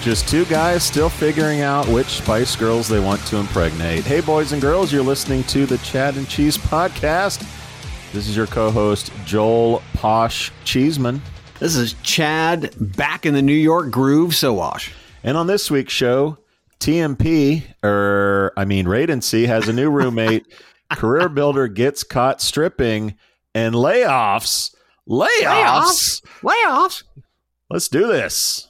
Just two guys still figuring out which Spice Girls they want to impregnate. Hey, boys and girls, you're listening to the Chad and Cheese Podcast. This is your co host, Joel Posh Cheeseman. This is Chad back in the New York groove, Sowash. And on this week's show, TMP, or er, I mean, Radancy, has a new roommate. CareerBuilder gets caught stripping, and layoffs. Layoffs. Layoffs. Let's do this.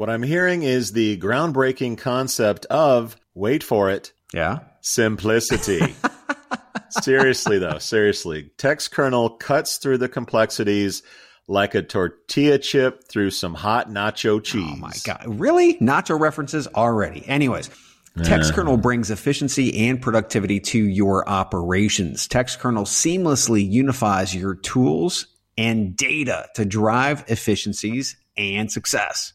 What I'm hearing is the groundbreaking concept of, wait for it, Yeah. simplicity. seriously, though, seriously. Textkernel cuts through the complexities like a tortilla chip through some hot nacho cheese. Oh my God. Really? Nacho references already. Anyways, Textkernel brings efficiency and productivity to your operations. Textkernel seamlessly unifies your tools and data to drive efficiencies and success.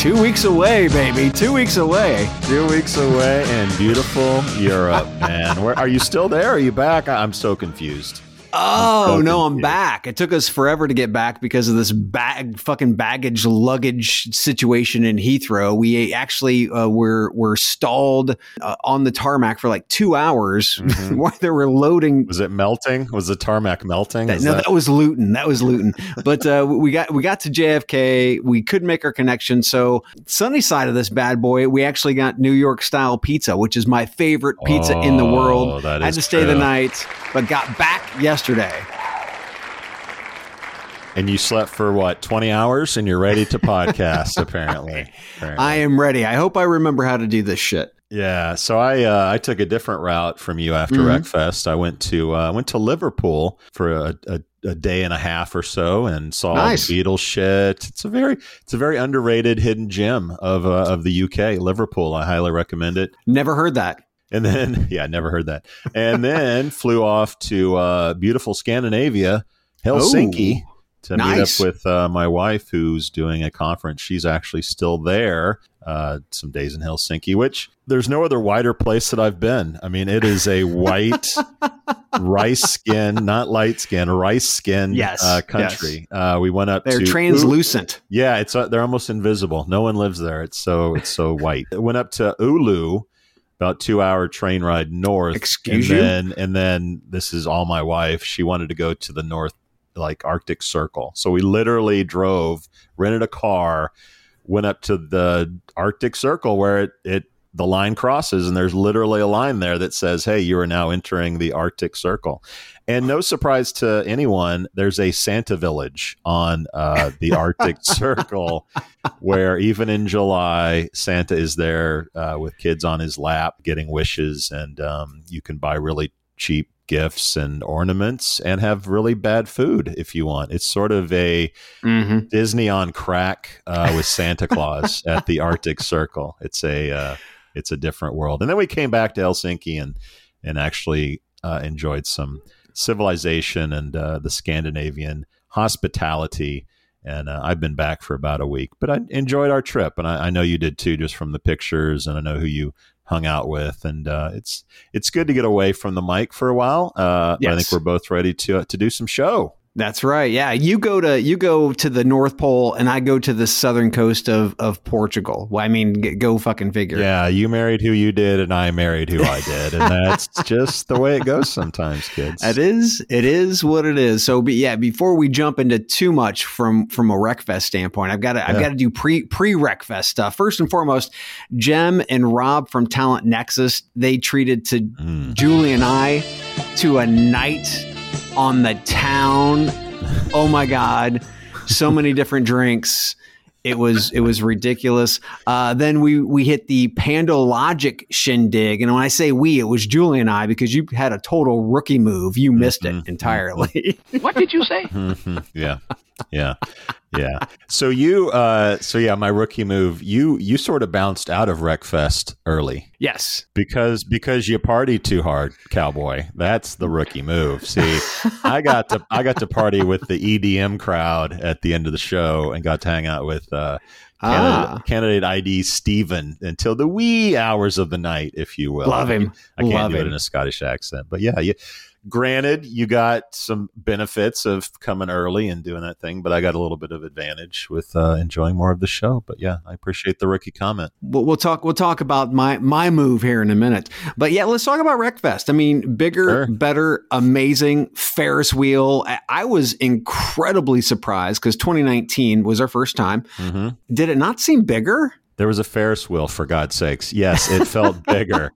Two weeks away, baby. Two weeks away. Two weeks away in beautiful Europe, man. Where are you still there? Are you back? I'm so confused. Oh no, I'm back. It took us forever to get back because of this bag, fucking baggage luggage situation in Heathrow. We actually uh, were were stalled uh, on the tarmac for like two hours Mhm. while they were loading. Was it melting? Was the tarmac melting? That, no, that- that was Luton. That was Luton. but uh, we got we got to JFK. We couldn't make our connection. So sunny side of this bad boy, we actually got New York style pizza, which is my favorite pizza in the Oh, world. that I had is to stay the night, but got back yesterday. And you slept for what, 20 hours and you're ready to podcast, apparently. Apparently. I am ready. I hope I remember how to do this shit. Yeah, so I uh, I took a different route from you after Mhm. RecFest. I went to uh, went to Liverpool for a, a, a day and a half or so and saw Nice. the Beatles shit. It's a very it's a very underrated hidden gem of uh, of the UK. Liverpool, I highly recommend it. Never heard that. And then yeah, I never heard that. And then flew off to uh, beautiful Scandinavia, Helsinki. to meet up with uh, my wife who's doing a conference. She's actually still there. Uh, some days in Helsinki, which there's no other whiter place that I've been. I mean, it is a white rice skin, not light skin, rice skin Yes, uh, country. Uh, we went up They're to translucent. yeah, it's uh, they're almost invisible. No one lives there. It's so it's so white. Went up to Oulu, about two hour train ride north. Excuse and you? Then, and then this is all my wife. She wanted to go to the north, like Arctic Circle. So we literally drove, rented a car, went up to the Arctic Circle where it it the line crosses, and there's literally a line there that says, "Hey, you are now entering the Arctic Circle." And no surprise to anyone, there's a Santa village on uh, the Arctic Circle where even in July, Santa is there uh, with kids on his lap getting wishes, and um, you can buy really cheap gifts and ornaments and have really bad food if you want. It's sort of a Mm-hmm. Disney on crack uh, with Santa Claus at the Arctic Circle. It's a uh, it's a different world. And then we came back to Helsinki and and actually uh, enjoyed some civilization and uh, the Scandinavian hospitality. And uh, I've been back for about a week, but I enjoyed our trip, and I, I know you did too, just from the pictures, and I know who you hung out with, and uh, it's it's good to get away from the mic for a while. Uh, but I think we're both ready to to do some show. That's right. Yeah, you go to you go to the North Pole, and I go to the southern coast of of Portugal. Well, I mean, go fucking figure. Yeah, you married who you did, and I married who I did, and that's just the way it goes sometimes, kids. It is. It is what it is. So, but yeah, before we jump into too much from from a RecFest standpoint, I've got to I've got to do pre pre RecFest stuff. First and foremost, Jem and Rob from Talent Nexus they treated to Mm. Julie and I to a night on the town. Oh my god, so many different drinks. It was it was ridiculous. Uh, then we we hit the Pandologic shindig, and when I say we, it was Julie and I because you had a total rookie move. You missed Mhm. it entirely. What did you say? Yeah, yeah, yeah. So you, uh, so yeah, my rookie move. You you sort of bounced out of RecFest early yes, because because you party too hard, cowboy. That's the rookie move. See, I got to I got to party with the EDM crowd at the end of the show and got to hang out with. Uh, Candidate, Ah. candidate ID Steven until the wee hours of the night, if you will. love him. I can't love do it in a Scottish accent, but yeah, you, granted, you got some benefits of coming early and doing that thing, but I got a little bit of advantage with uh, enjoying more of the show. But yeah, I appreciate the rookie comment. We'll, we'll talk. We'll talk about my my move here in a minute. But yeah, let's talk about RecFest. I mean, bigger, Sure. better, amazing Ferris wheel. I, was incredibly surprised because 2019 was our first time. hmm Did it not seem bigger? There was a Ferris wheel, for God's sakes. Yes, it felt bigger.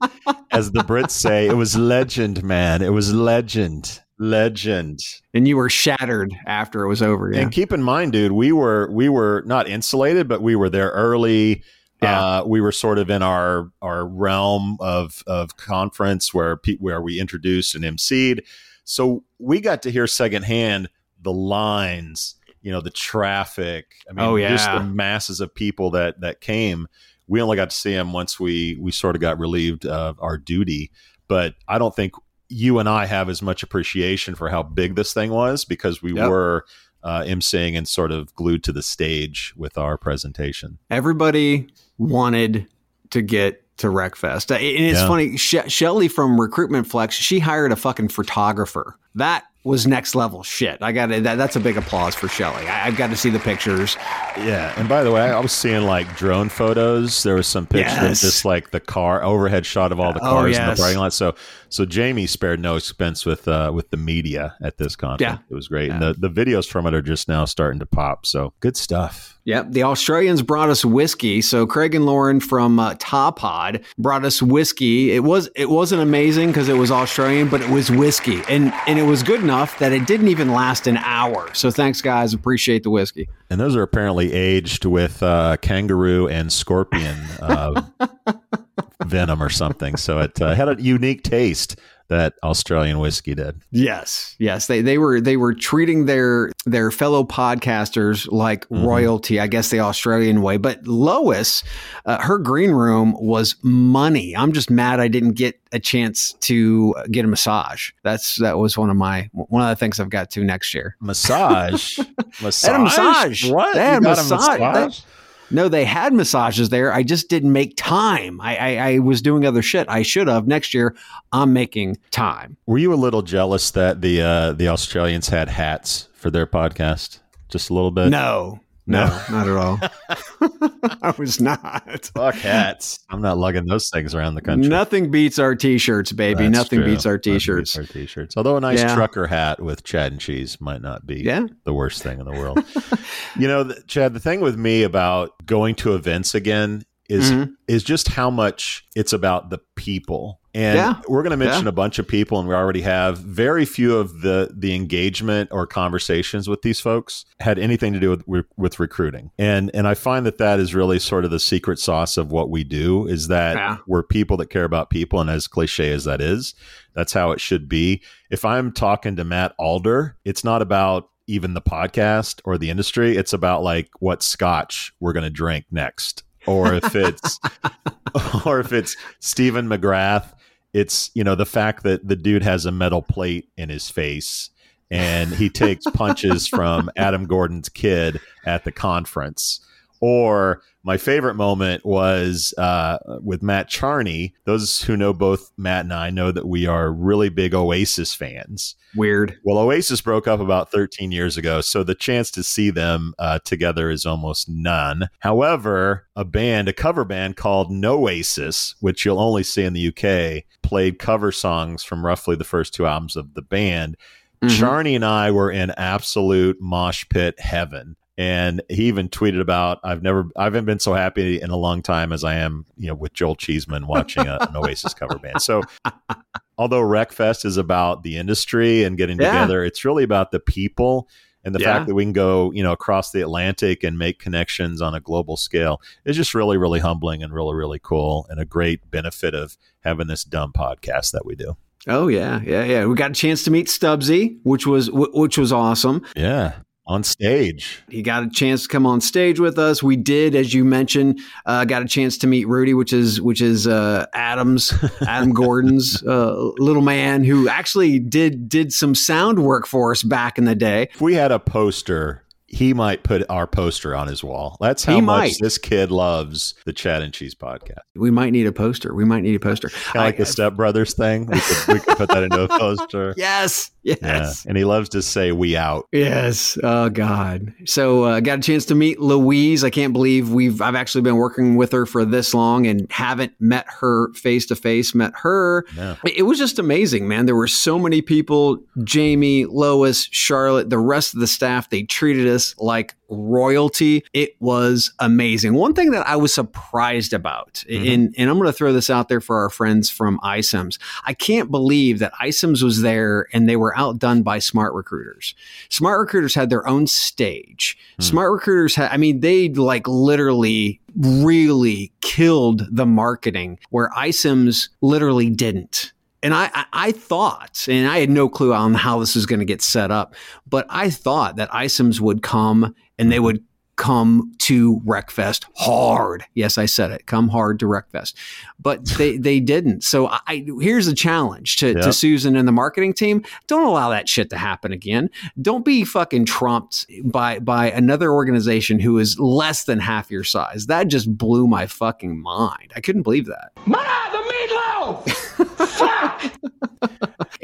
As the Brits say, it was legend, man. It was legend. Legend. And you were shattered after it was over. Yeah. And keep in mind, dude, we were we were not insulated, but we were there early. Yeah. Uh, we were sort of in our our realm of of conference where pe- where we introduced and emceed. So we got to hear secondhand the lines, you know, the traffic. I mean, Oh, just yeah. the masses of people that that came. We only got to see them once we we sort of got relieved of our duty. But I don't think you and I have as much appreciation for how big this thing was because we Yep. were uh, emceeing and sort of glued to the stage with our presentation. Everybody wanted to get to RecFest. And it's Yeah. funny, she- Shelly from Recruitment Flex, she hired a fucking photographer. That was next level shit. I got that, That's a big applause for Shelly. I, I've got to see the pictures. Yeah, and by the way, I was seeing like drone photos. There was some pictures Yes. of just like the car overhead shot of all the Oh, cars in the parking lot. So, so Jamie spared no expense with uh, with the media at this conference. Yeah. It was great, and the the videos from it are just now starting to pop. So good stuff. Yep. The Australians brought us whiskey. So Craig and Lauren from uh, Topod brought us whiskey. It was it wasn't amazing because it was Australian, but it was whiskey, and and it was good enough that it didn't even last an hour. So thanks, guys. Appreciate the whiskey. And those are apparently aged with uh, kangaroo and scorpion uh, venom or something. So it uh, had a unique taste. that Australian whiskey did. Yes, yes, they they were they were treating their their fellow podcasters like mm-hmm. royalty, I guess the Australian way. But Lois, uh, her green room was money. I'm just mad I didn't get a chance to get a massage. That's that was one of my one of the things I've got to next year. Massage, massage, a massage. What? They had massage. massage? They, no, they had massages there. I just didn't make time. I, I, I was doing other shit. I should have. Next year, I'm making time. Were you a little jealous that the uh, the Australians had hats for their podcast? Just a little bit. No, no, not at all. I was not. Fuck hats. I'm not lugging those things around the country. Nothing beats our t-shirts, baby. That's Nothing true. beats our t-shirts. Beats our t-shirts. Although a nice yeah. trucker hat with Chad and cheese might not be yeah. the worst thing in the world. you know, Chad, the thing with me about going to events again is mm-hmm. is just how much it's about the people. And yeah. we're going to mention yeah. a bunch of people, and we already have very few of the the engagement or conversations with these folks had anything to do with, with, recruiting. And and I find that that is really sort of the secret sauce of what we do is that yeah. we're people that care about people, and as cliche as that is, that's how it should be. If I'm talking to Matt Alder, it's not about even the podcast or the industry. It's about like what scotch we're going to drink next or if it's or if it's Stephen McGrath, it's you know the fact that the dude has a metal plate in his face and he takes punches from Adam Gordon's kid at the conference. Or my favorite moment was uh, with Matt Charney. Those who know both Matt and I know that we are really big Oasis fans. Weird. Well, Oasis broke up about 13 years ago, so the chance to see them uh, together is almost none. However, a band, a cover band called Noasis, which you'll only see in the UK, played cover songs from roughly the first two albums of the band. Mm-hmm. Charney and I were in absolute mosh pit heaven and he even tweeted about I've never I haven't been so happy in a long time as I am you know with Joel Cheeseman watching a, an Oasis cover band. So although RecFest is about the industry and getting yeah. together, it's really about the people and the yeah. fact that we can go you know across the Atlantic and make connections on a global scale is just really really humbling and really really cool and a great benefit of having this dumb podcast that we do. Oh yeah, yeah, yeah. We got a chance to meet Stubbsy, which was which was awesome. Yeah on stage. He got a chance to come on stage with us. We did, as you mentioned, uh, got a chance to meet Rudy, which is which is uh, Adams, Adam Gordon's uh, little man, who actually did did some sound work for us back in the day. If we had a poster he might put our poster on his wall. That's how he much might. this kid loves the Chad and Cheese podcast. We might need a poster. We might need a poster. Kind of like the Step Brothers thing. We could, we could put that into a poster. yes. Yes. Yeah. And he loves to say we out. Yes. Oh God. So I uh, got a chance to meet Louise. I can't believe we've I've actually been working with her for this long and haven't met her face to face, met her. Yeah. It was just amazing, man. There were so many people, Jamie, Lois, Charlotte, the rest of the staff, they treated us like royalty. It was amazing. One thing that I was surprised about, mm-hmm. and, and I'm going to throw this out there for our friends from iCIMS. I can't believe that iCIMS was there and they were outdone by SmartRecruiters. Smart recruiters had their own stage. Mm. SmartRecruiters had, I mean, they like literally really killed the marketing where iCIMS literally didn't. And I, I, I, thought, and I had no clue on how this was going to get set up, but I thought that iCIMS would come and they would come to RecFest hard. Yes, I said it. Come hard to RecFest. But they, they didn't. So I, here's a challenge to, yep. to Susan and the marketing team. Don't allow that shit to happen again. Don't be fucking trumped by by another organization who is less than half your size. That just blew my fucking mind. I couldn't believe that. Ma, the meatloaf!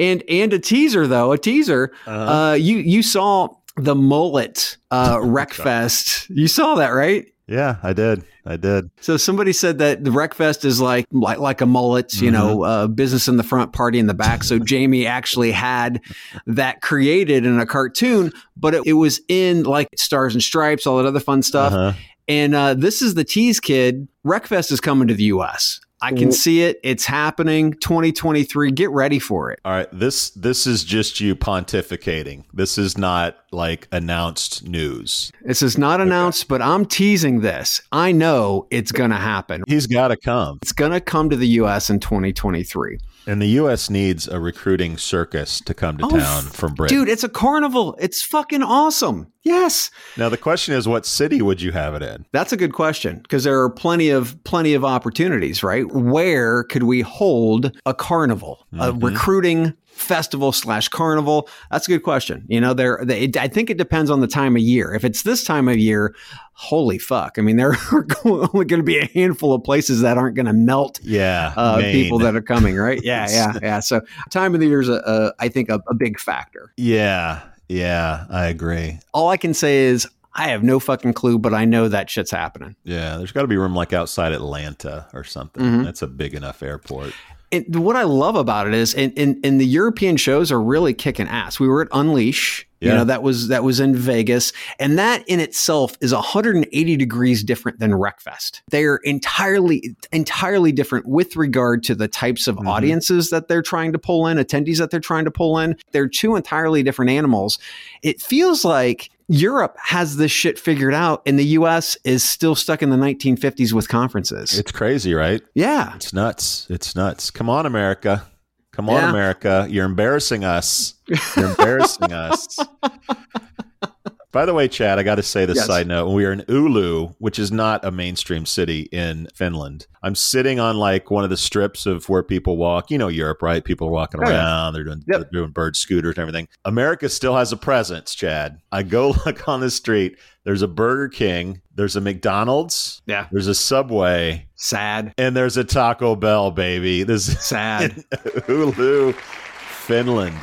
And and a teaser though, a teaser. Uh-huh. Uh, you you saw the mullet uh, RecFest. You saw that, right? Yeah, I did. I did. So somebody said that the RecFest is like like like a mullet, you mm-hmm. know, uh, business in the front, party in the back. So Jamie actually had that created in a cartoon, but it, it was in like Stars and Stripes, all that other fun stuff. Uh-huh. And uh, this is the tease kid. RecFest is coming to the U.S. I can see it. It's happening. 2023. Get ready for it. All right. This this is just you pontificating. This is not like announced news. This is not announced, okay. but I'm teasing this. I know it's going to happen. He's got to come. It's going to come to the US in 2023. And the U.S. needs a recruiting circus to come to Oh, town from Britain. Dude, it's a carnival. It's fucking awesome. Yes. Now the question is, what city would you have it in? That's a good question because there are plenty of plenty of opportunities, right? Where could we hold a carnival, a mm-hmm. recruiting festival slash carnival? That's a good question. You know, there. They, I think it depends on the time of year. If it's this time of year, holy fuck! I mean, there are only going to be a handful of places that aren't going to melt Yeah, uh, people that are coming, right? Yeah, yeah, yeah. So time of the year is, a, a, I think, a, a big factor. Yeah, yeah, I agree. All I can say is I have no fucking clue, but I know that shit's happening. Yeah, there's got to be room like outside Atlanta or something. Mhm. That's a big enough airport. And what I love about it is, and, and, and the European shows are really kicking ass. We were at Unleash, you know, that was that was in Vegas, and that in itself is 180 degrees different than RecFest. They are entirely entirely different with regard to the types of Mhm. audiences that they're trying to pull in, attendees that they're trying to pull in. They're two entirely different animals. It feels like Europe has this shit figured out, and the U.S. is still stuck in the 1950s with conferences. It's crazy, right? yeah. It's nuts. It's nuts. Come on, America. Come on, Yeah. America. You're embarrassing us. You're embarrassing us. By the way, Chad, I got to say this Yes. side note. We are in Oulu, which is not a mainstream city in Finland, I'm sitting on like one of the strips of where people walk. You know, Europe, right? People are walking Oh, yeah. around. They're doing Yep. they're doing bird scooters and everything. America still has a presence, Chad. I go look on the street. There's a Burger King. There's a McDonald's. Yeah. There's a Subway. Sad. And there's a Taco Bell, baby. This is Sad. Oulu, Finland.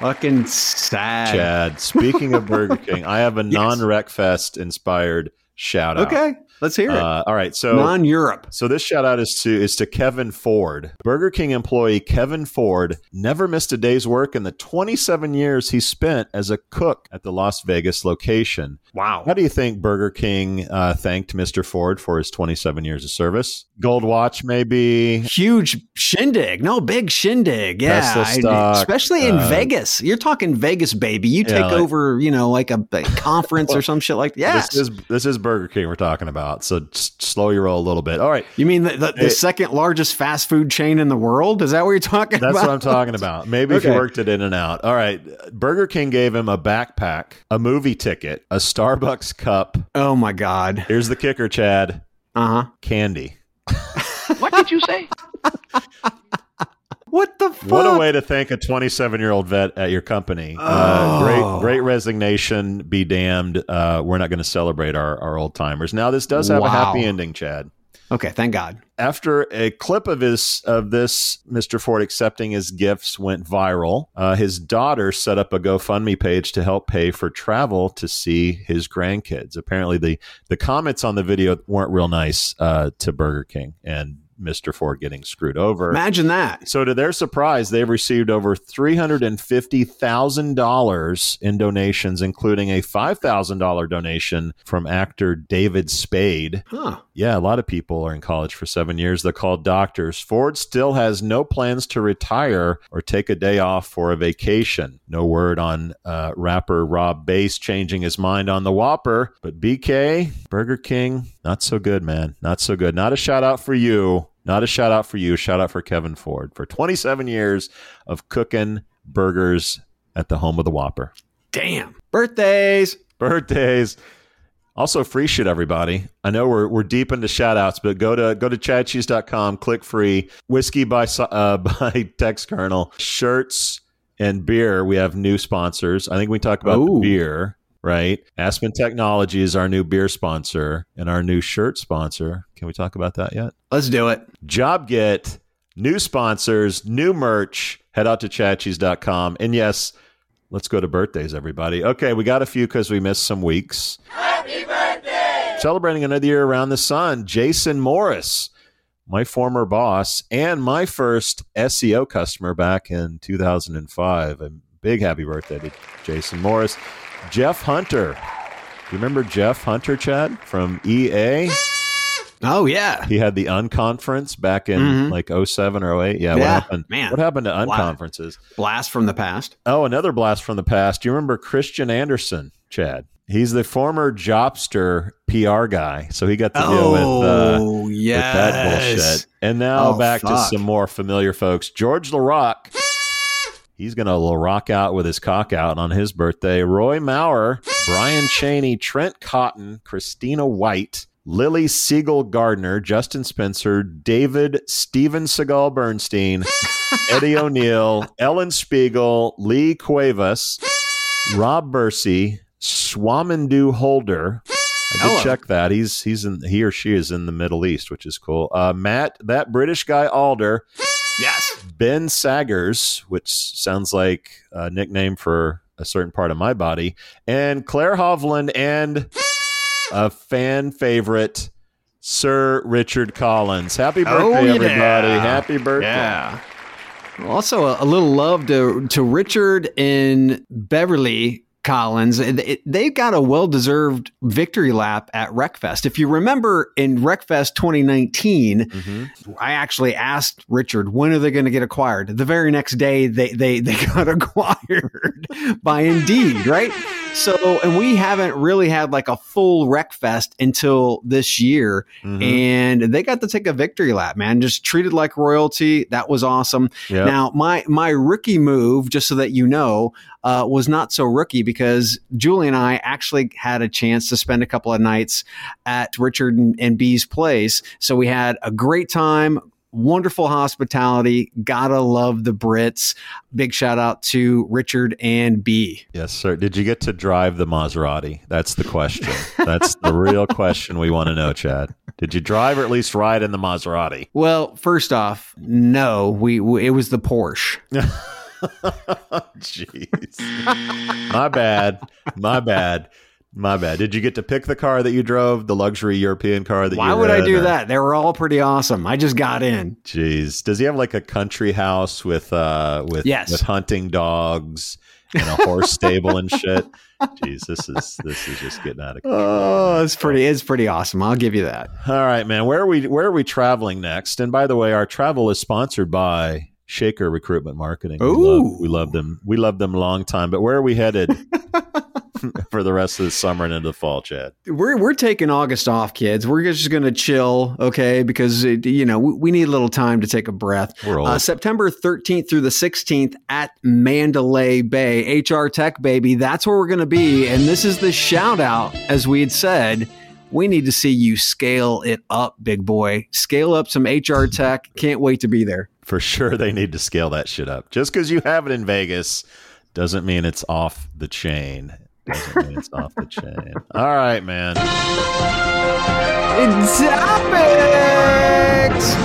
Fucking sad. Chad. Speaking of Burger King, I have a non RecFest inspired shout out. Okay. Let's hear it. Uh, all right. So Non Europe. so this shout out is to is to Kevin Ford. Burger King employee Kevin Ford never missed a day's work in the 27 years he spent as a cook at the Las Vegas location. Wow. How do you think Burger King uh, thanked Mr. Ford for his 27 years of service? Gold watch, maybe. Huge shindig. No, big shindig. Yeah. Stock, especially in uh, Vegas. You're talking Vegas, baby. You Yeah, take like- over, you know, like a, a conference or some shit like that. Yes. This is this is Burger King we're talking about. So just slow your roll a little bit. All right. you mean the, the, the It- second largest fast food chain in the world? Is that what you're talking That's about? what I'm talking about. Maybe if you worked it in and out. All right. Burger King gave him a backpack, a movie ticket, a Starbucks cup. Oh my God. Here's the kicker, Chad. Uh huh. Candy. What did you say? What the fuck? What a way to thank a 27 year old vet at your company. Oh. Uh, great, great resignation. Be damned. Uh, we're not going to celebrate our, our old timers. Now, this does have a happy ending, Chad. Okay. Thank God. after a clip of his of this Mr. Ford accepting his gifts went viral, uh, his daughter set up a GoFundMe page to help pay for travel to see his grandkids. Apparently, the the comments on the video weren't real nice uh, to Burger King and Mr. Ford getting screwed over. Imagine that. So, to their surprise, they've received over $350,000 in donations, including a $5,000 donation from actor David Spade. Huh. Yeah, a lot of people are in college for seven years. They're called doctors. Ford still has no plans to retire or take a day off for a vacation. No word on uh, rapper Rob Base changing his mind on the Whopper. But BK, Burger King, not so good, man. Not so good. Not a shout out for you. Not a shout out for you. Shout out for Kevin Ford for 27 years of cooking burgers at the home of the Whopper. Damn. Birthdays. Birthdays. Also, free shit, everybody. I know we're, we're deep into shout outs, but go to go to chadcheese.com, click free. Whiskey by uh, by Textkernel, shirts and beer. We have new sponsors. I think we talk about the beer, right? Aspen Technology is our new beer sponsor and our new shirt sponsor. Can we talk about that yet? Let's do it. JobGet, new sponsors, new merch. Head out to chadcheese.com. And yes, let's go to birthdays, everybody. Okay, we got a few because we missed some weeks. Happy birthday! Celebrating another year around the sun, Jason Morris, my former boss and my first SEO customer back in 2005. A big happy birthday to Jason Morris. Jeff Hunter. Do you remember Jeff Hunter, Chad, from EA? Oh, yeah. He had the unconference back in Mhm. like 07 or 08. Yeah, what happened? man. What happened to unconferences? Blast from the past. Oh, another blast from the past. Do you remember Christian Anderson, Chad? He's the former Jobster PR guy, so he got to deal with, uh, Oh, yes. with that bullshit. And now Oh, back to some more familiar folks. George LaRock. He's going to rock out with his cock out on his birthday. Roy Maurer, Brian Cheney, Trent Cotton, Christina White, Lily Siegel Gardner, Justin Spencer, David Steven Seagal Bernstein, Eddie O'Neill, Ellen Spiegel, Lee Cuevas, Rob Bursey, Swamindu Holder. I did check that. He's he's in he or she is in the Middle East, which is cool. Uh, Matt, that British guy Alder, Yes. Ben Saggers, which sounds like a nickname for a certain part of my body, and Claire Hovland and a fan favorite, Sir Richard Collins. Happy birthday, Oh, yeah. everybody! Happy birthday! Yeah. Also, a, a little love to to Richard and Beverly Collins. They- They've got a well deserved victory lap at RecFest. If you remember in RecFest 2019, Mhm. I actually asked Richard when are they going to get acquired. The very next day, they they they got acquired by Indeed, right? So, and we haven't really had like a full wreck RecFest until this year Mhm. and they got to take a victory lap, man. Just treated like royalty. That was awesome. Yep. Now, my my rookie move, just so that you know, uh, was not so rookie because Julie and I actually had a chance to spend a couple of nights at Richard and, and B's place. So we had a great time. Wonderful hospitality. Gotta love the Brits. Big shout out to Richard and B. Yes, sir. Did you get to drive the Maserati? That's the question. That's the real question we want to know, Chad. Did you drive or at least ride in the Maserati? Well, first off, no, we, we it was the Porsche. Jeez. My bad. My bad. My bad. Did you get to pick the car that you drove, the luxury European car that you drove? Why would I do or- that? They were all pretty awesome. I just got in. Jeez. Does he have like a country house with uh with Yes. with hunting dogs and a horse stable and shit? Jeez, this is this is just getting out of control. Oh, it's pretty. It's pretty awesome. I'll give you that. All right, man. Where are we where are we traveling next? And by the way, our travel is sponsored by Shaker Recruitment Marketing. We love, Ooh. we love them. We love them a long time. But where are we headed for the rest of the summer and into the fall, Chad? We're we're taking August off, kids. We're just going to chill, okay? Because it, you know we, we need a little time to take a breath. We're old. Uh, September 13th through the 16th at Mandalay Bay, HR Tech baby. That's where we're going to be. And this is the shout out, as we had said. We need to see you scale it up, big boy. Scale up some HR Tech. Can't wait to be there. For sure, they need to scale that shit up. Just because you have it in Vegas doesn't mean it's off the chain. Doesn't mean it's off the chain. All right, man. Topics.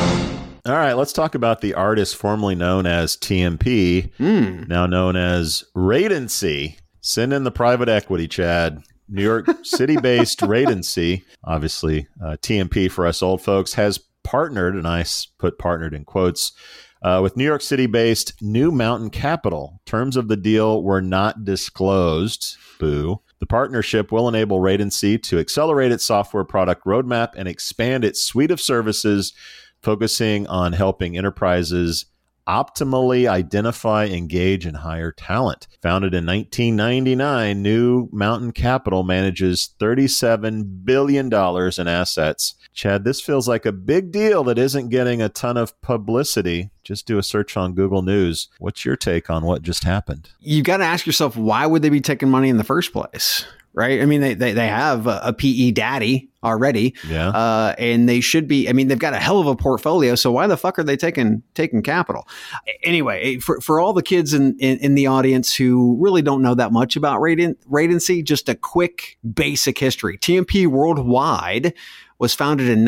All right, let's talk about the artist formerly known as TMP. Hmm. now known as Radancy. Send in the private equity, Chad. New York City based Radancy, obviously uh, TMP for us old folks, has partnered, and I put partnered in quotes, uh, with New York City based New Mountain Capital. Terms of the deal were not disclosed. Boo. The partnership will enable Radancy to accelerate its software product roadmap and expand its suite of services, focusing on helping enterprises optimally identify, engage, and hire talent. Founded in 1999, New Mountain Capital manages $37 billion in assets. Chad, this feels like a big deal that isn't getting a ton of publicity. Just do a search on Google News. What's your take on what just happened? You've got to ask yourself why would they be taking money in the first place right? I mean they, they, they have a, a pe daddy already Yeah. uh, and they should be i mean they've got a hell of a portfolio so why the fuck are they taking taking capital? Anyway for, for all the kids in, in, in the audience who really don't know that much about Raden, Radancy, just a quick basic history. Tmp worldwide was founded in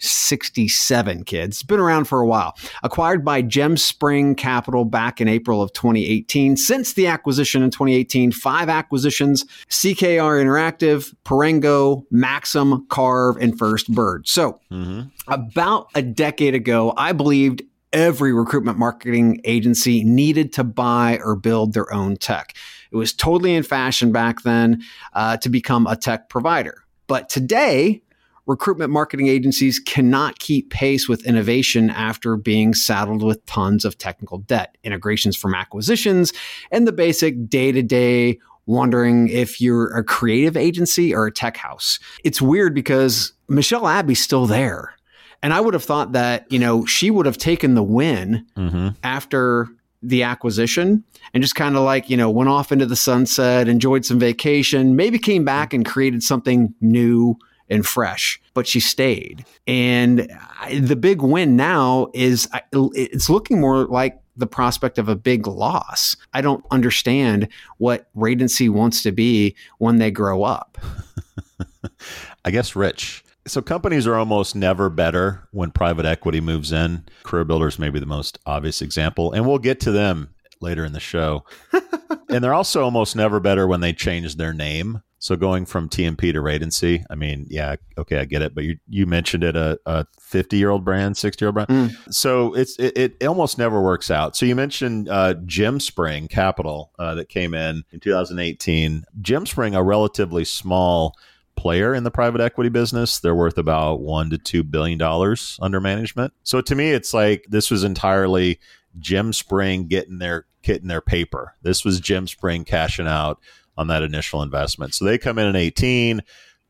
1967 kids it's been around for a while acquired by Gemspring Capital back in April of 2018. Since the acquisition in 2018, five acquisitions CKR Interactive, Perengo, Maxim, Carve, and Firstbird. So, Mhm. about a decade ago, I believed every recruitment marketing agency needed to buy or build their own tech. It was totally in fashion back then uh, to become a tech provider. But today, recruitment marketing agencies cannot keep pace with innovation after being saddled with tons of technical debt, integrations from acquisitions, and the basic day to day wondering if you're a creative agency or a tech house. It's weird because Michelle Abbey's still there. And I would have thought that, you know, she would have taken the win Mm-hmm. after the acquisition and just kind of like, you know, went off into the sunset, enjoyed some vacation, maybe came back and created something new and fresh, but she stayed. And I- the big win now is I- it's looking more like the prospect of a big loss. I don't understand what Radancy wants to be when they grow up. I guess rich. So companies are almost never better when private equity moves in. CareerBuilders may be the most obvious example, and we'll get to them later in the show. and they're also almost never better when they change their name. So going from TMP to Radancy, I mean, yeah, okay, I get it, but you you mentioned it a, a 50 year old brand, 60 year old brand. So it's it, it almost never works out. So you mentioned uh, Gemspring Capital uh, that came in in 2018. Gemspring, a relatively small player in the private equity business. They're worth about one to two billion dollars under management. So to me, it's like this was entirely Gemspring getting their getting their paper. This was Gemspring cashing out on that initial investment. So they come in at 18,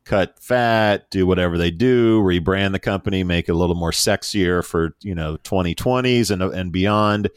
cut fat, do whatever they do, rebrand the company, make it a little more sexier for, you know, 2020s and and beyond.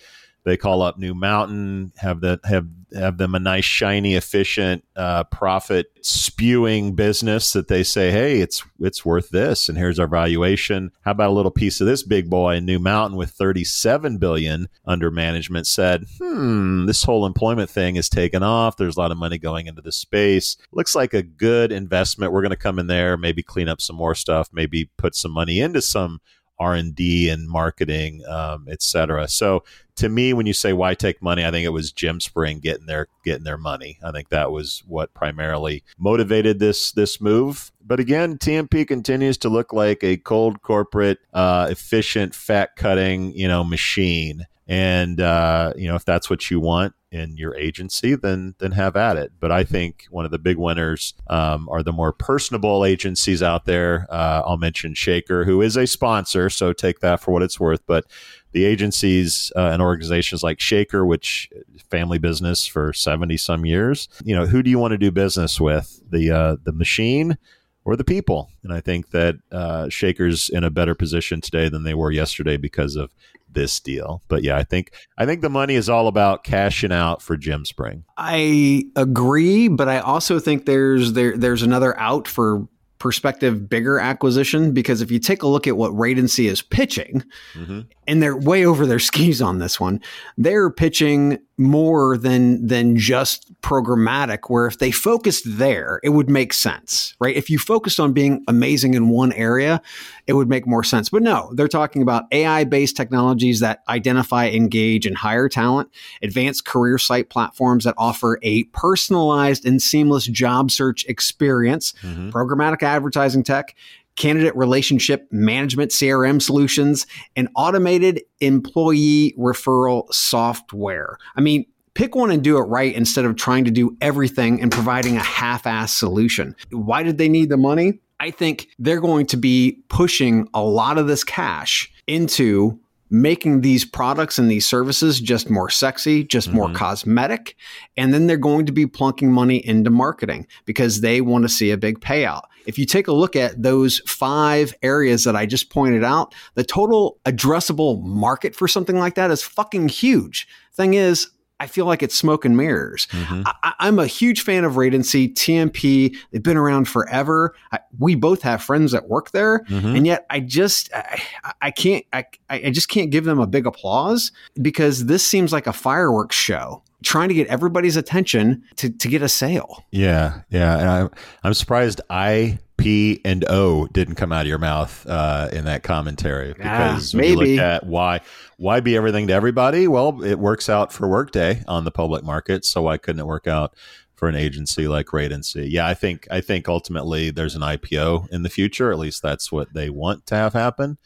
They call up New Mountain, have that have have them a nice, shiny, efficient, uh, profit spewing business that they say, hey, it's it's worth this, and here's our valuation. How about a little piece of this big boy? And New Mountain with 37 billion under management said, hmm, this whole employment thing is taken off. There's a lot of money going into the space. Looks like a good investment. We're going to come in there, maybe clean up some more stuff, maybe put some money into some r&d and marketing um, et cetera so to me when you say why take money i think it was Gemspring getting their getting their money i think that was what primarily motivated this this move but again tmp continues to look like a cold corporate uh, efficient fat cutting you know machine and uh, you know if that's what you want in your agency, then then have at it. But I think one of the big winners um, are the more personable agencies out there. Uh, I'll mention Shaker, who is a sponsor, so take that for what it's worth. But the agencies uh, and organizations like Shaker, which family business for seventy some years, you know, who do you want to do business with? The uh, the machine or the people. And I think that uh, Shaker's in a better position today than they were yesterday because of this deal. But yeah, I think I think the money is all about cashing out for Gemspring. I agree, but I also think there's there there's another out for prospective bigger acquisition because if you take a look at what Radancy is pitching, Mm-hmm. and they're way over their skis on this one, they're pitching more than than just programmatic. Where if they focused there, it would make sense, right? If you focused on being amazing in one area, it would make more sense. But no, they're talking about AI based technologies that identify, engage, and hire talent, advanced career site platforms that offer a personalized and seamless job search experience, programmatic advertising tech, candidate relationship management CRM solutions, and automated employee referral software. I mean, pick one and do it right instead of trying to do everything and providing a half ass solution. Why did they need the money? I think they're going to be pushing a lot of this cash into making these products and these services just more sexy, just more mm-hmm. cosmetic. And then they're going to be plunking money into marketing because they want to see a big payout. If you take a look at those five areas that I just pointed out, the total addressable market for something like that is fucking huge. Thing is, I feel like it's smoke and mirrors. Mm-hmm. I, I'm a huge fan of Radancy, TMP. They've been around forever. I, we both have friends that work there, mm-hmm. and yet I just I, I can't I, I just can't give them a big applause because this seems like a fireworks show trying to get everybody's attention to, to get a sale. Yeah, yeah, and I'm I'm surprised I P and O didn't come out of your mouth uh, in that commentary because when you maybe. look at why why be everything to everybody? Well, it works out for Workday on the public market, so why couldn't it work out for an agency like Radancy? Yeah, I think I think ultimately there's an IPO in the future. At least that's what they want to have happen.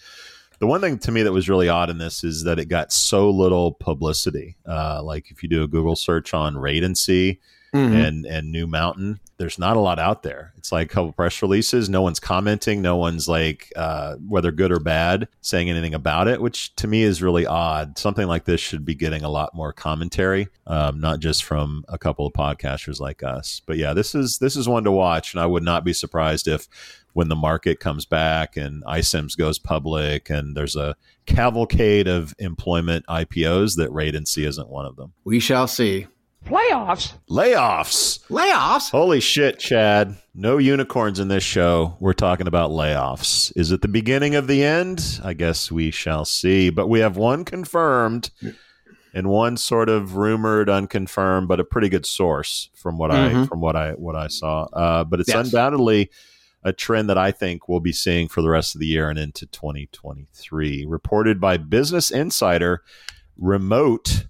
The one thing to me that was really odd in this is that it got so little publicity. Uh, like if you do a Google search on Radancy Mm-hmm. and and New Mountain, there's not a lot out there. It's like a couple press releases. No one's commenting. No one's like, uh, whether good or bad, saying anything about it, which to me is really odd. Something like this should be getting a lot more commentary, um, not just from a couple of podcasters like us. But yeah, this is this is one to watch, and I would not be surprised if when the market comes back and iCIMS goes public and there's a cavalcade of employment IPOs that See isn't one of them. We shall see. Playoffs? Layoffs. Layoffs? Holy shit, Chad. No unicorns in this show. We're talking about layoffs. Is it the beginning of the end? I guess we shall see. But we have one confirmed and one sort of rumored, unconfirmed, but a pretty good source from what mm-hmm. I from what I what I saw. Uh, but it's yes. undoubtedly a trend that I think we'll be seeing for the rest of the year and into 2023. Reported by Business Insider, remote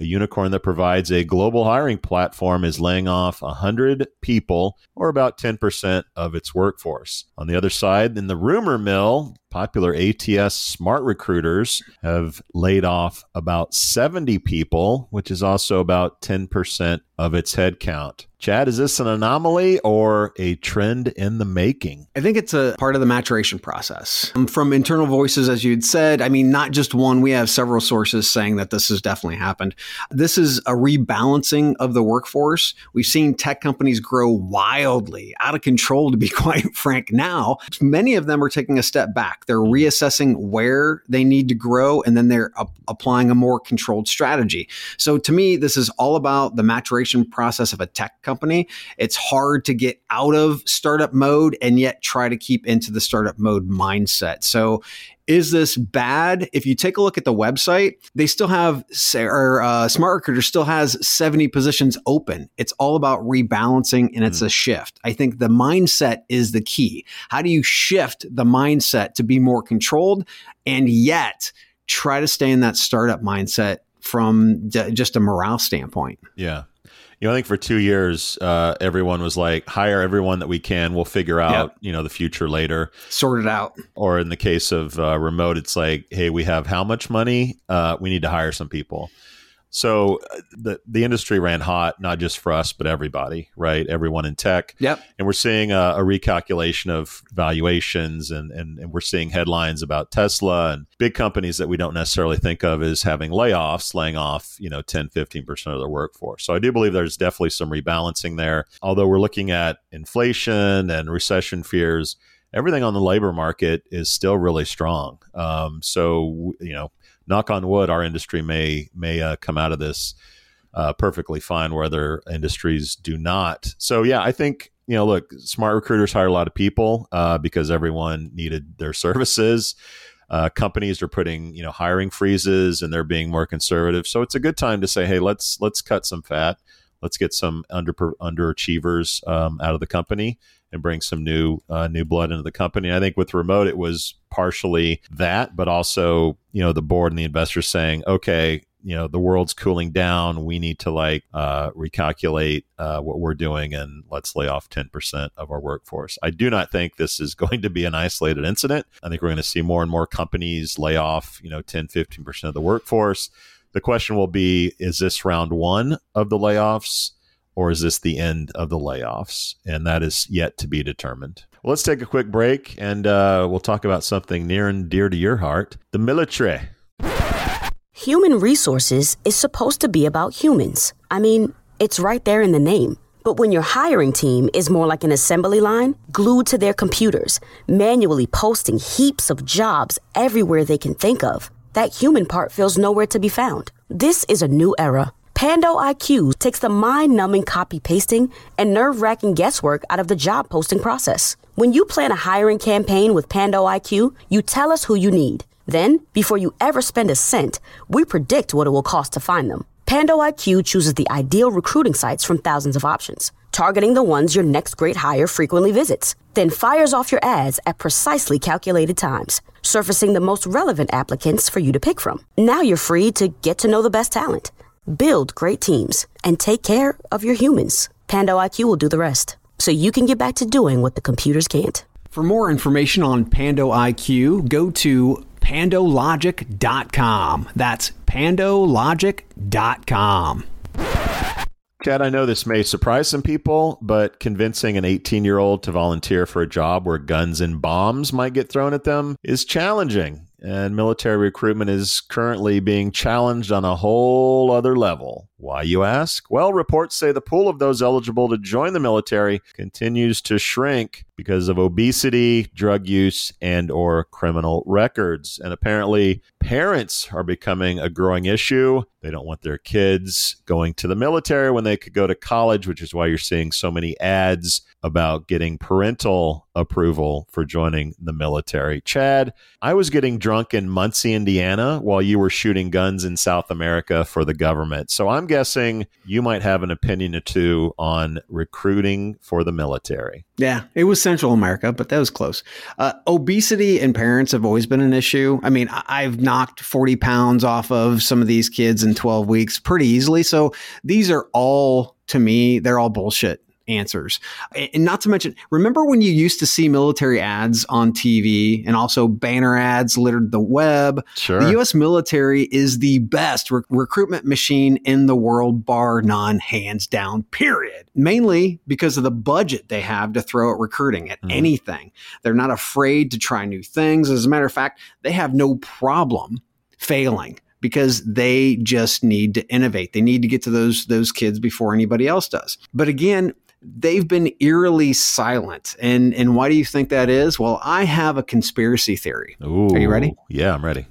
a unicorn that provides a global hiring platform is laying off 100 people, or about 10% of its workforce. On the other side, in the rumor mill, popular ATS SmartRecruiters have laid off about 70 people, which is also about 10% of its headcount. Chad, is this an anomaly or a trend in the making? I think it's a part of the maturation process. Um, from internal voices, as you'd said, I mean, not just one, we have several sources saying that this has definitely happened. This is a rebalancing of the workforce. We've seen tech companies grow wildly, out of control, to be quite frank now. Many of them are taking a step back. They're mm-hmm. reassessing where they need to grow and then they're applying a more controlled strategy. So to me, this is all about the maturation process of a tech company. It's hard to get out of startup mode and yet try to keep into the startup mode mindset. So is this bad? If you take a look at the website, they still have, or uh, SmartRecruiter still has 70 positions open. It's all about rebalancing and it's mm. a shift. I think the mindset is the key. How do you shift the mindset to be more controlled and yet try to stay in that startup mindset from d- just a morale standpoint? Yeah you know, I think for two years, uh, everyone was like, hire everyone that we can. We'll figure out, yep. you know, the future later. Sort it out. Or in the case of uh, remote, it's like, hey, we have how much money? Uh, we need to hire some people. So uh, the the industry ran hot, not just for us, but everybody, right? Everyone in tech. Yep. And we're seeing a, a recalculation of valuations, and, and and we're seeing headlines about Tesla and big companies that we don't necessarily think of as having layoffs, laying off, you know, 10, 15 percent of their workforce. So I do believe there's definitely some rebalancing there. Although we're looking at inflation and recession fears everything on the labor market is still really strong. Um, so you know, knock on wood, our industry may may uh, come out of this uh, perfectly fine, where other industries do not. So yeah, I think you know, look, SmartRecruiters hire a lot of people uh, because everyone needed their services. Uh, companies are putting you know hiring freezes and they're being more conservative. So it's a good time to say, hey, let's let's cut some fat. Let's get some under underachievers um, out of the company and bring some new uh, new blood into the company. I think with remote, it was partially that, but also you know the board and the investors saying, okay, you know the world's cooling down. We need to like uh, recalculate uh, what we're doing and let's lay off ten percent of our workforce. I do not think this is going to be an isolated incident. I think we're going to see more and more companies lay off you know 10, 15 percent of the workforce. The question will be: Is this round one of the layoffs? Or is this the end of the layoffs? And that is yet to be determined. Well, let's take a quick break and uh, we'll talk about something near and dear to your heart the military. Human resources is supposed to be about humans. I mean, it's right there in the name. But when your hiring team is more like an assembly line, glued to their computers, manually posting heaps of jobs everywhere they can think of, that human part feels nowhere to be found. This is a new era Pando IQ takes the mind numbing copy pasting and nerve wracking guesswork out of the job posting process. When you plan a hiring campaign with Pando IQ, you tell us who you need. Then, before you ever spend a cent, we predict what it will cost to find them. Pando IQ chooses the ideal recruiting sites from thousands of options, targeting the ones your next great hire frequently visits, then fires off your ads at precisely calculated times, surfacing the most relevant applicants for you to pick from. Now you're free to get to know the best talent build great teams, and take care of your humans. Pando IQ will do the rest, so you can get back to doing what the computers can't. For more information on Pando IQ, go to pandologic.com. That's pandologic.com. Chad, I know this may surprise some people, but convincing an 18 year old to volunteer for a job where guns and bombs might get thrown at them is challenging and military recruitment is currently being challenged on a whole other level. Why, you ask? Well, reports say the pool of those eligible to join the military continues to shrink because of obesity, drug use, and or criminal records. And apparently, parents are becoming a growing issue. They don't want their kids going to the military when they could go to college, which is why you're seeing so many ads about getting parental approval for joining the military. Chad, I was getting drunk in Muncie, Indiana while you were shooting guns in South America for the government. So I'm guessing you might have an opinion or two on recruiting for the military. Yeah, it was Central America, but that was close. Uh, obesity and parents have always been an issue. I mean, I've knocked 40 pounds off of some of these kids in 12 weeks pretty easily. So these are all, to me, they're all bullshit answers. And not to mention, remember when you used to see military ads on TV and also banner ads littered the web? Sure. The U.S. military is the best rec- recruitment machine in the world, bar none, hands down, period. Mainly because of the budget they have to throw at recruiting at mm. anything. They're not afraid to try new things. As a matter of fact, they have no problem failing because they just need to innovate. They need to get to those those kids before anybody else does. But again, they've been eerily silent. And and why do you think that is? Well, I have a conspiracy theory. Ooh, Are you ready? Yeah, I'm ready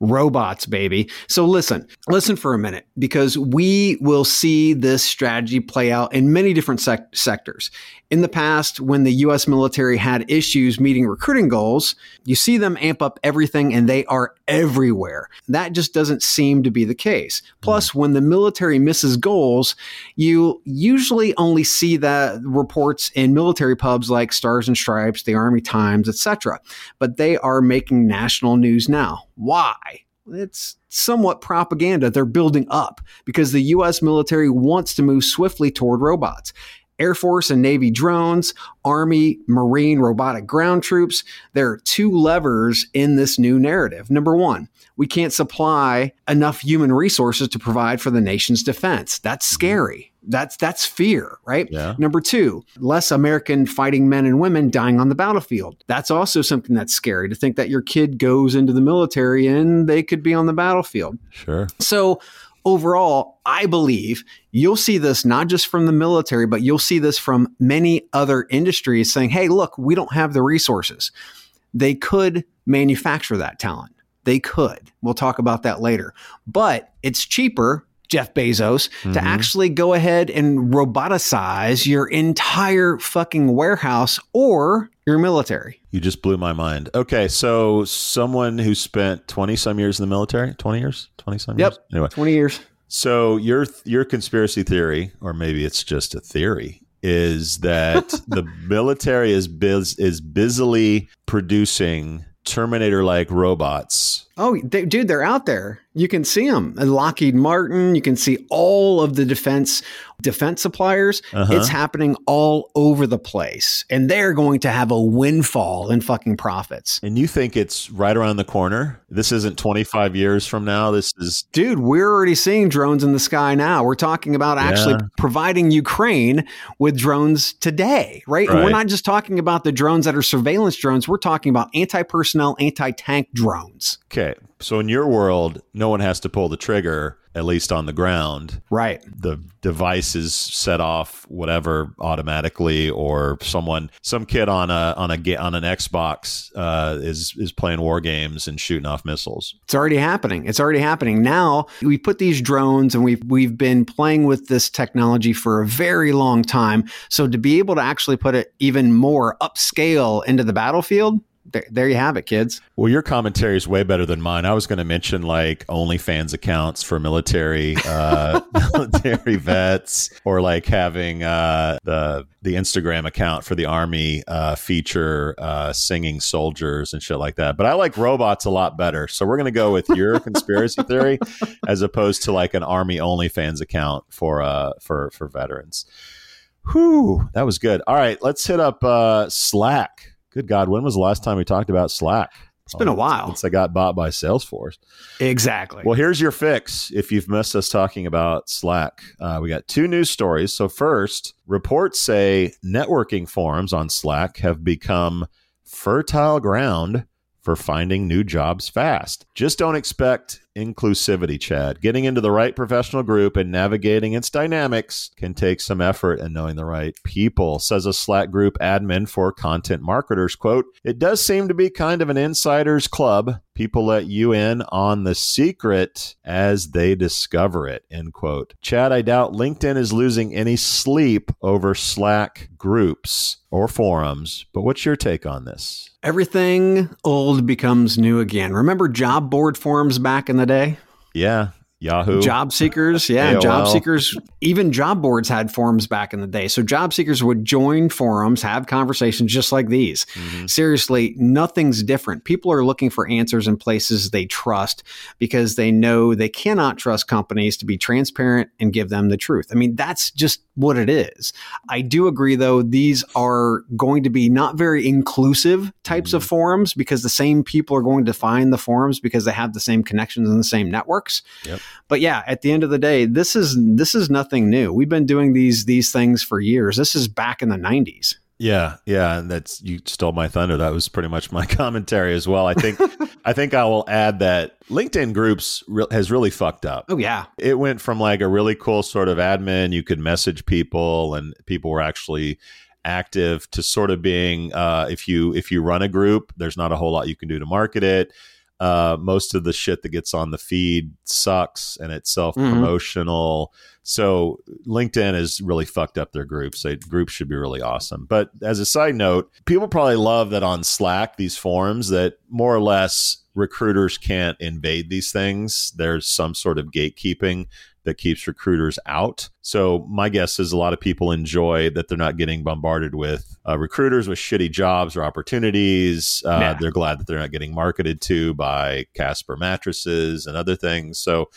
robots, baby. So listen, listen for a minute because we will see this strategy play out in many different sec- sectors. In the past, when the US military had issues meeting recruiting goals, you see them amp up everything and they are everywhere. That just doesn't seem to be the case. Plus, mm-hmm. when the military misses goals, you usually only see that reports in military pubs like Stars and Stripes, the Army Times, etc. But they are making national news now. Why? It's somewhat propaganda they're building up because the US military wants to move swiftly toward robots. Air Force and Navy drones, Army, Marine, robotic ground troops. There are two levers in this new narrative. Number one, we can't supply enough human resources to provide for the nation's defense. That's mm-hmm. scary. That's that's fear, right? Yeah. Number two, less American fighting men and women dying on the battlefield. That's also something that's scary to think that your kid goes into the military and they could be on the battlefield. Sure. So overall, I believe you'll see this not just from the military, but you'll see this from many other industries saying, hey, look, we don't have the resources. They could manufacture that talent. They could. We'll talk about that later. But it's cheaper Jeff Bezos, mm-hmm. to actually go ahead and roboticize your entire fucking warehouse or your military. You just blew my mind. Okay, so someone who spent 20 some years in the military, 20 years, 20 some yep. years. Anyway, 20 years. So your your conspiracy theory or maybe it's just a theory is that the military is biz, is busily producing Terminator like robots. Oh, they, dude, they're out there. You can see them. Lockheed Martin. You can see all of the defense defense suppliers. Uh-huh. It's happening all over the place, and they're going to have a windfall in fucking profits. And you think it's right around the corner? This isn't 25 years from now. This is, dude. We're already seeing drones in the sky now. We're talking about actually yeah. providing Ukraine with drones today, right? right? And we're not just talking about the drones that are surveillance drones. We're talking about anti-personnel, anti-tank drones. Okay, so in your world, no one has to pull the trigger, at least on the ground. Right. The device is set off whatever automatically, or someone, some kid on a on a on an Xbox uh, is is playing war games and shooting off missiles. It's already happening. It's already happening now. We put these drones, and we've we've been playing with this technology for a very long time. So to be able to actually put it even more upscale into the battlefield, there, there you have it, kids. Well, your commentary is way better than mine. I was going to mention like OnlyFans accounts for military uh, military vets, or like having uh, the the Instagram account for the army uh, feature uh, singing soldiers and shit like that. But I like robots a lot better, so we're going to go with your conspiracy theory as opposed to like an army OnlyFans account for uh for for veterans. Whew, that was good. All right, let's hit up uh, Slack. Good God, when was the last time we talked about Slack? It's been a while since I got bought by Salesforce. Exactly. Well, here's your fix if you've missed us talking about Slack. Uh, we got two news stories. So, first, reports say networking forums on Slack have become fertile ground for finding new jobs fast. Just don't expect inclusivity, Chad. Getting into the right professional group and navigating its dynamics can take some effort and knowing the right people, says a Slack group admin for content marketers. Quote, it does seem to be kind of an insider's club. People let you in on the secret as they discover it, end quote. Chad, I doubt LinkedIn is losing any sleep over Slack groups or forums, but what's your take on this? Everything old becomes new again. Remember job board forums back in the day? Yeah. Yahoo. Job seekers, yeah, AOL. job seekers. Even job boards had forums back in the day. So job seekers would join forums, have conversations just like these. Mm-hmm. Seriously, nothing's different. People are looking for answers in places they trust because they know they cannot trust companies to be transparent and give them the truth. I mean, that's just what it is. I do agree, though, these are going to be not very inclusive types mm-hmm. of forums because the same people are going to find the forums because they have the same connections and the same networks. Yep. But yeah, at the end of the day, this is this is nothing new. We've been doing these these things for years. This is back in the '90s. Yeah, yeah, and that's you stole my thunder. That was pretty much my commentary as well. I think I think I will add that LinkedIn groups re- has really fucked up. Oh yeah. It went from like a really cool sort of admin, you could message people and people were actually active to sort of being uh, if you if you run a group, there's not a whole lot you can do to market it. Uh, most of the shit that gets on the feed sucks and it's self promotional. Mm-hmm. So LinkedIn has really fucked up their groups. They, groups should be really awesome. But as a side note, people probably love that on Slack, these forums, that more or less recruiters can't invade these things. There's some sort of gatekeeping that keeps recruiters out. So my guess is a lot of people enjoy that they're not getting bombarded with uh, recruiters with shitty jobs or opportunities. Uh, nah. They're glad that they're not getting marketed to by Casper mattresses and other things. So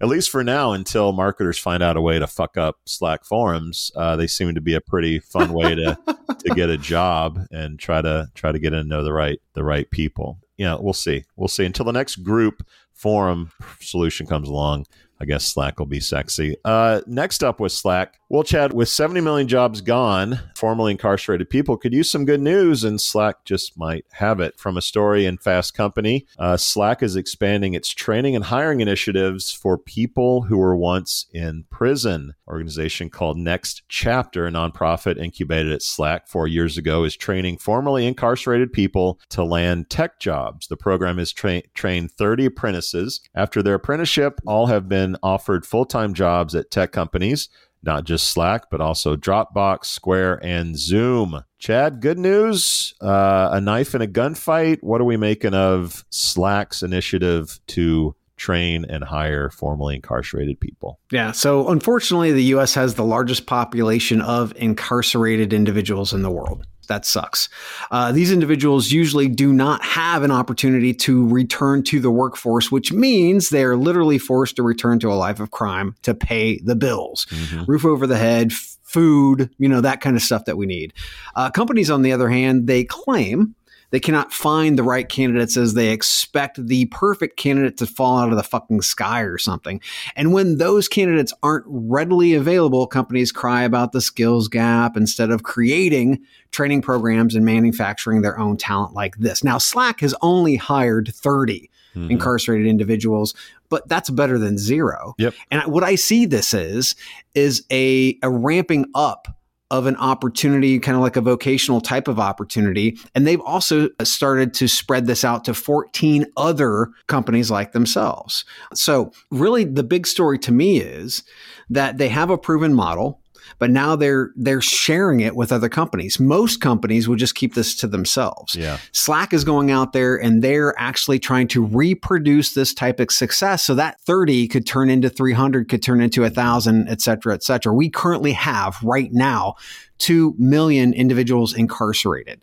at least for now, until marketers find out a way to fuck up Slack forums, uh, they seem to be a pretty fun way to to get a job and try to try to get in and know the right the right people. You know, we'll see. We'll see until the next group forum solution comes along. I guess Slack will be sexy. Uh, next up with Slack, well, Chad, with 70 million jobs gone, formerly incarcerated people could use some good news, and Slack just might have it. From a story in Fast Company, uh, Slack is expanding its training and hiring initiatives for people who were once in prison. Organization called Next Chapter, a nonprofit incubated at Slack four years ago, is training formerly incarcerated people to land tech jobs. The program has tra- trained 30 apprentices. After their apprenticeship, all have been offered full time jobs at tech companies, not just Slack, but also Dropbox, Square, and Zoom. Chad, good news. Uh, a knife in a gunfight. What are we making of Slack's initiative to train and hire formerly incarcerated people. Yeah. So, unfortunately, the U.S. has the largest population of incarcerated individuals in the world that sucks. Uh, these individuals usually do not have an opportunity to return to the workforce, which means they're literally forced to return to a life of crime to pay the bills. Mm-hmm. Roof over the head, food, you know, that kind of stuff that we need. Uh, companies, on the other hand, they claim they cannot find the right candidates as they expect the perfect candidate to fall out of the fucking sky or something. And when those candidates aren't readily available, companies cry about the skills gap instead of creating training programs and manufacturing their own talent like this. Now, Slack has only hired 30 mm-hmm. incarcerated individuals, but that's better than zero. Yep. And what I see this is is a, a ramping up of an opportunity, kind of like a vocational type of opportunity. And they've also uh, started to spread this out to 14 other companies like themselves. So, really, the big story to me is that they have a proven model but now they're they're sharing it with other companies. Most companies would just keep this to themselves. Yeah. Slack is going out there and they're actually trying to reproduce this type of success so that 30 could turn into 300 could turn into a 1000 et cetera et cetera we currently have right now 2 million individuals incarcerated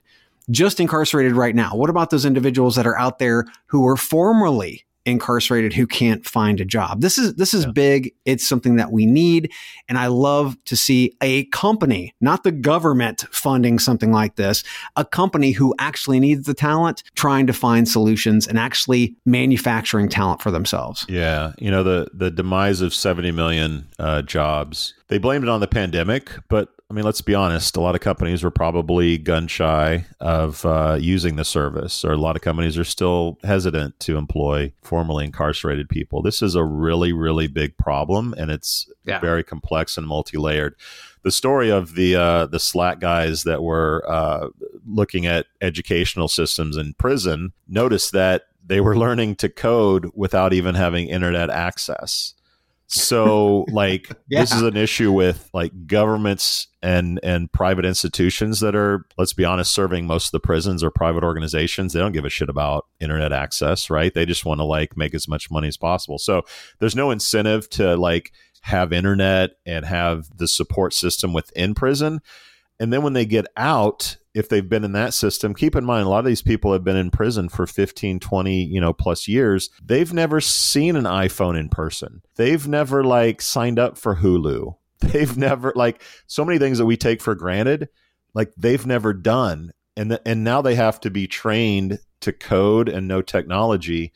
just incarcerated right now what about those individuals that are out there who were formerly incarcerated who can't find a job. This is this is yeah. big. It's something that we need and I love to see a company, not the government funding something like this, a company who actually needs the talent trying to find solutions and actually manufacturing talent for themselves. Yeah, you know the the demise of 70 million uh, jobs. They blamed it on the pandemic, but I mean, let's be honest. A lot of companies were probably gun shy of uh, using the service, or a lot of companies are still hesitant to employ formerly incarcerated people. This is a really, really big problem, and it's yeah. very complex and multi-layered. The story of the uh, the Slack guys that were uh, looking at educational systems in prison noticed that they were learning to code without even having internet access. So like yeah. this is an issue with like governments and and private institutions that are let's be honest serving most of the prisons or private organizations. They don't give a shit about internet access, right? They just want to like make as much money as possible. So there's no incentive to like have internet and have the support system within prison. And then when they get out, if they've been in that system keep in mind a lot of these people have been in prison for 15 20 you know plus years. They've never seen an iphone in person. They've never like signed up for hulu. They've never like so many things that we take for granted like they've never done. And the, and now they have to be trained to code and know technology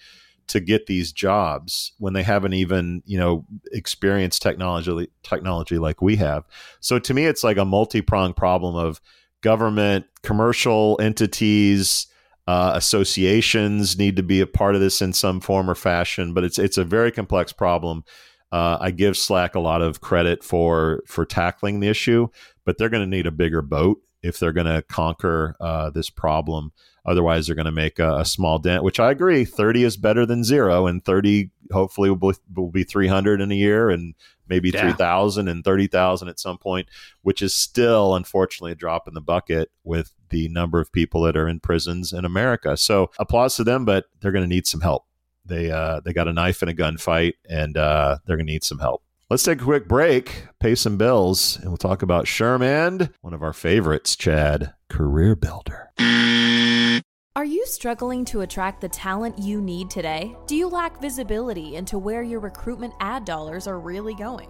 to get these jobs when they haven't even you know experienced technology technology like we have so to me it's like a multi-pronged problem of government, commercial entities, uh, associations need to be a part of this in some form or fashion. But it's it's a very complex problem. Uh, I give Slack a lot of credit for for tackling the issue, but they're going to need a bigger boat if they're going to conquer uh, this problem. Otherwise, they're going to make a, a, small dent. Which I agree, thirty is better than zero, and thirty hopefully will be, will be three hundred in a year, and maybe yeah. 3,000 and 30,000 at some point, which is still, unfortunately, a drop in the bucket with the number of people that are in prisons in America. So applause to them, but they're going to need some help. They, uh, they got a knife in a gunfight and uh, they're going to need some help. Let's take a quick break, pay some bills, and we'll talk about Sherman, one of our favorites, Chad, CareerBuilder. Are you struggling to attract the talent you need today? Do you lack visibility into where your recruitment ad dollars are really going?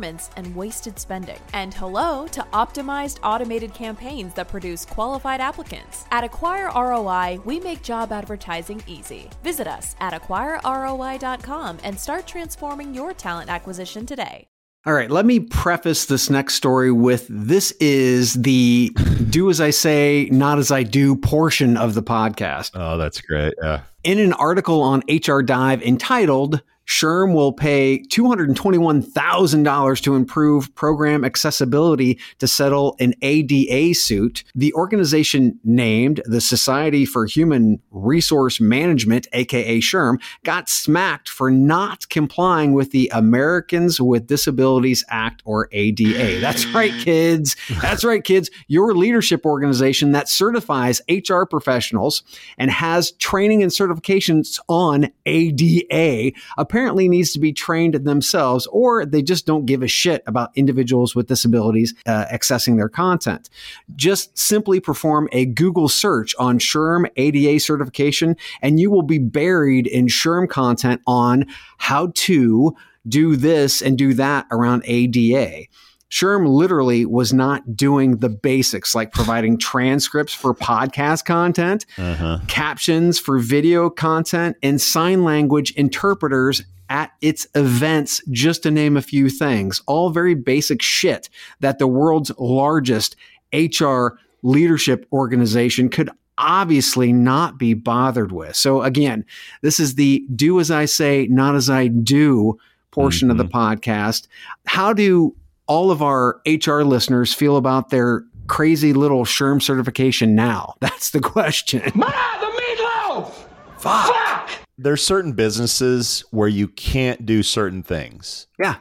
performance and wasted spending. And hello to optimized automated campaigns that produce qualified applicants. At Acquire ROI, we make job advertising easy. Visit us at acquireroi.com and start transforming your talent acquisition today. All right, let me preface this next story with this is the do as I say, not as I do portion of the podcast. Oh, that's great. Yeah. In an article on HR Dive entitled SHRM will pay $221,000 to improve program accessibility to settle an ADA suit. The organization named the Society for Human Resource Management, aka SHRM, got smacked for not complying with the Americans with Disabilities Act or ADA. That's right, kids. That's right, kids. Your leadership organization that certifies HR professionals and has training and certifications on ADA apparently apparently needs to be trained themselves, or they just don't give a shit about individuals with disabilities uh, accessing their content. Just simply perform a Google search on SHRM ADA certification, and you will be buried in SHRM content on how to do this and do that around ADA. SHRM literally was not doing the basics like providing transcripts for podcast content, uh-huh. captions for video content, and sign language interpreters at its events, just to name a few things. All very basic shit that the world's largest HR leadership organization could obviously not be bothered with. So, again, this is the do as I say, not as I do portion mm-hmm. of the mm-hmm. podcast. How do all of our HR listeners feel about their crazy little SHRM certification now? That's the question. Ma, the meatloaf! Fuck. Fuck! there's certain businesses where you can't do certain things. Yeah.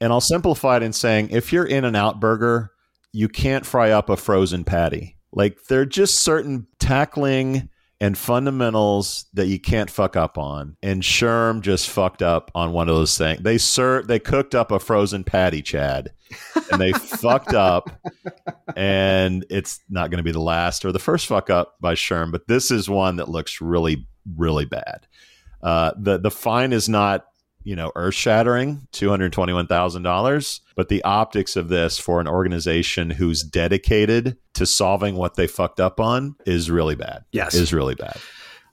And I'll simplify it in saying if you're In-N-Out Burger, you can't fry up a frozen patty. Like there are just certain tackling and fundamentals that you can't fuck up on. And SHRM just fucked up on one of those things. They served, they cooked up a frozen patty, Chad, and they fucked up. And it's not going to be the last or the first fuck up by SHRM, but this is one that looks really, really bad. Uh, the the fine is not you know earth shattering, two hundred twenty one thousand dollars, but the optics of this for an organization who's dedicated to solving what they fucked up on is really bad. Yes. is really bad.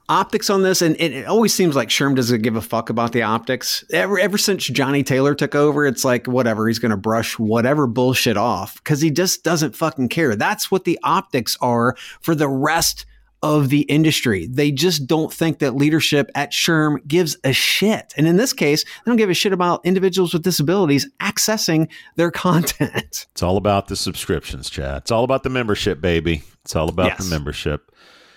optics on this, and it, it always seems like SHRM doesn't give a fuck about the optics. Ever ever since Johnny Taylor took over, it's like whatever he's going to brush whatever bullshit off because he just doesn't fucking care. That's what the optics are for the rest of the industry. They just don't think that leadership at SHRM gives a shit. And in this case, they don't give a shit about individuals with disabilities accessing their content. It's all about the subscriptions, Chad. It's all about the membership, baby. It's all about Yes. the membership.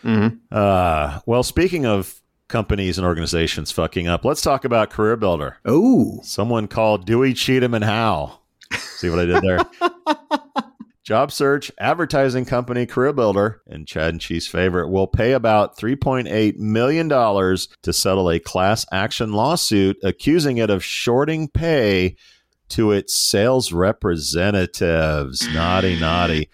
Mhm. Uh, well, speaking of companies and organizations fucking up, let's talk about CareerBuilder. Oh, Someone called Dewey, Cheatham, and Howe. See what I did there? Job search advertising company CareerBuilder and Chad and Cheese favorite will pay about $3.8 million to settle a class action lawsuit accusing it of shorting pay to its sales representatives. Naughty, naughty.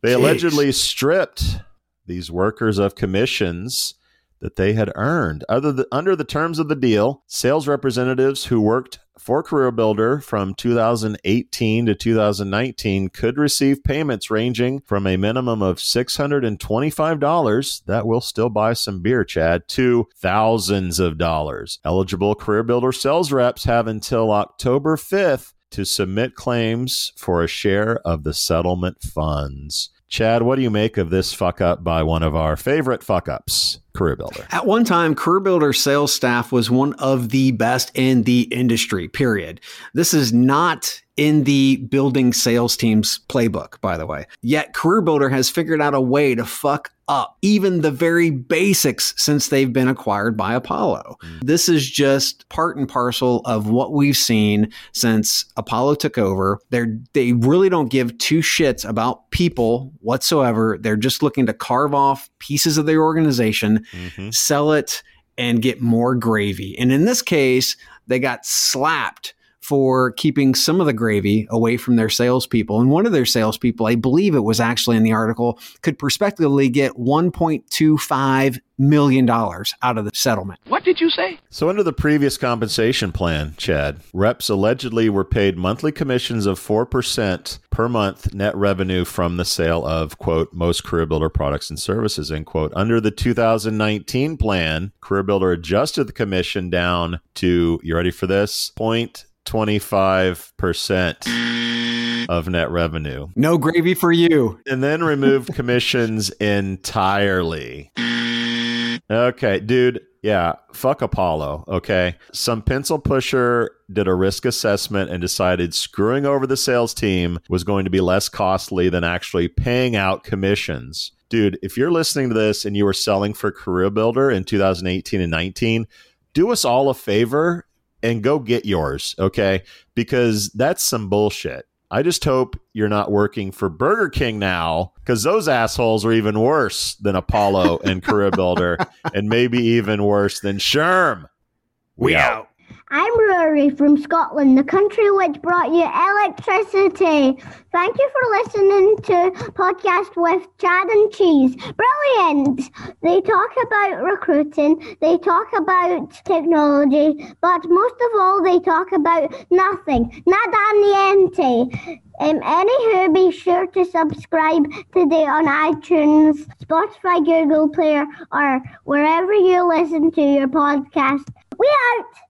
They Jeez. allegedly stripped these workers of commissions that they had earned. Other th- under the terms of the deal, sales representatives who worked for CareerBuilder from 2018 to 2019 could receive payments ranging from a minimum of $625, that will still buy some beer, Chad, to thousands of dollars. Eligible CareerBuilder sales reps have until October 5th to submit claims for a share of the settlement funds. Chad, what do you make of this fuck up by one of our favorite fuck ups, CareerBuilder? At one time, CareerBuilder sales staff was one of the best in the industry, period. This is not in the building sales team's playbook, by the way. Yet CareerBuilder has figured out a way to fuck up even the very basics since they've been acquired by Apollo. Mm. This is just part and parcel of what we've seen since Apollo took over. They're, they really don't give two shits about people whatsoever. They're just looking to carve off pieces of their organization mm-hmm. sell it and get more gravy. And in this case, they got slapped for keeping some of the gravy away from their salespeople. And one of their salespeople, I believe it was actually in the article, could prospectively get $1.25 million out of the settlement. What did you say? So, under the previous compensation plan, Chad, reps allegedly were paid monthly commissions of 4% per month net revenue from the sale of, quote, most CareerBuilder products and services, end quote. Under the 2019 plan, CareerBuilder adjusted the commission down to, you ready for this? 0.25% of net revenue. No gravy for you. And then removed commissions entirely. Okay, dude. Yeah, fuck Apollo. Okay. Some pencil pusher did a risk assessment and decided screwing over the sales team was going to be less costly than actually paying out commissions. Dude, if you're listening to this and you were selling for CareerBuilder in 2018 and 19, do us all a favor and go get yours, okay? Because that's some bullshit. I just hope you're not working for Burger King now because those assholes are even worse than Apollo and CareerBuilder and maybe even worse than SHRM. We out. I'm Rory from Scotland, the country which brought you electricity. Thank you for listening to podcast with Chad and Cheese. Brilliant! They talk about recruiting, they talk about technology, but most of all, they talk about nothing. Nada niente. Um, anywho, be sure to subscribe today on iTunes, Spotify, Google Player, or wherever you listen to your podcast. We out!